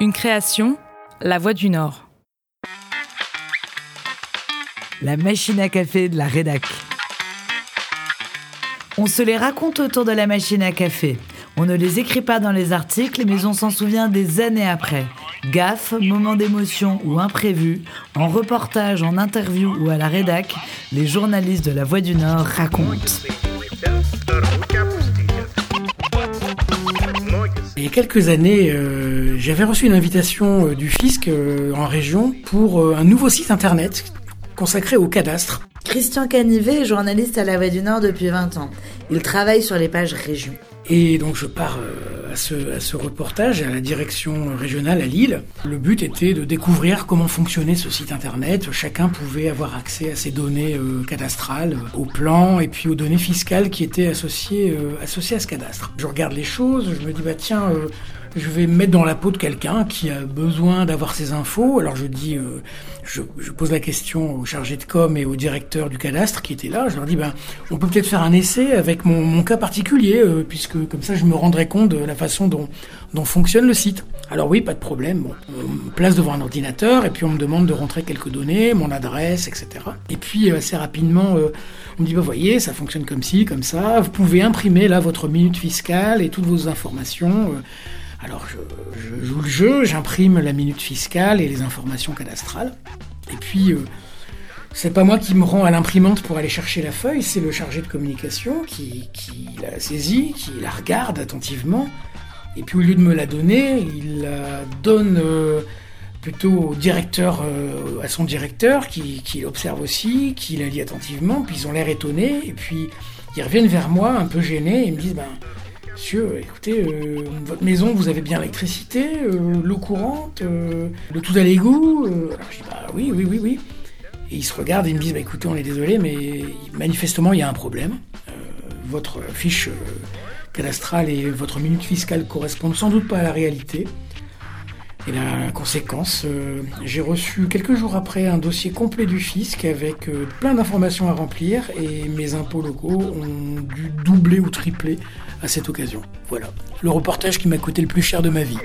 Une création, La Voix du Nord. La machine à café de la rédac. On se les raconte autour de la machine à café. On ne les écrit pas dans les articles, mais on s'en souvient des années après. Gaffe, moment d'émotion ou imprévu, en reportage, en interview ou à la rédac, les journalistes de La Voix du Nord racontent. Quelques années, euh, j'avais reçu une invitation euh, du fisc euh, en région pour un nouveau site internet consacré au cadastre. Christian Canivet est journaliste à La Voix du Nord depuis 20 ans. Il travaille sur les pages région. Et donc je pars à ce, à ce reportage à la direction régionale à Lille. Le but était de découvrir comment fonctionnait ce site internet. Chacun pouvait avoir accès à ses données cadastrales, aux plans et puis aux données fiscales qui étaient associées, associées à ce cadastre. Je regarde les choses, je me dis bah tiens je vais me mettre dans la peau de quelqu'un qui a besoin d'avoir ces infos. Alors je dis, euh, je, pose la question au chargé de com et au directeur du cadastre qui était là. Je leur dis, ben, on peut peut-être faire un essai avec mon, cas particulier, euh, puisque comme ça je me rendrai compte de la façon dont, dont fonctionne le site. Alors oui, pas de problème. Bon, on me place devant un ordinateur et puis on me demande de rentrer quelques données, mon adresse, etc. Et puis euh, assez rapidement, on me dit, bah, voyez, ça fonctionne comme ci, comme ça. Vous pouvez imprimer là votre minute fiscale et toutes vos informations. Alors je, joue le jeu, j'imprime la minute fiscale et les informations cadastrales. Et puis euh, c'est pas moi qui me rends à l'imprimante pour aller chercher la feuille, c'est le chargé de communication qui, la saisit, qui la regarde attentivement. Et puis au lieu de me la donner, il la donne euh, plutôt au directeur, euh, à son directeur, qui, qui l'observe aussi, qui la lit attentivement. Puis ils ont l'air étonnés. Et puis ils reviennent vers moi, un peu gênés, et me disent ben Monsieur, écoutez, euh, votre maison, vous avez bien l'électricité, euh, l'eau courante, euh, le tout à l'égout Alors je dis, bah oui, oui, oui, oui. Et ils se regardent et ils me disent, bah écoutez, on est désolé, mais manifestement, il y a un problème. votre fiche cadastrale et votre minute fiscale correspondent sans doute pas à la réalité. Et la conséquence, j'ai reçu quelques jours après un dossier complet du fisc avec plein d'informations à remplir et mes impôts locaux ont dû doubler ou tripler à cette occasion. Voilà, le reportage qui m'a coûté le plus cher de ma vie.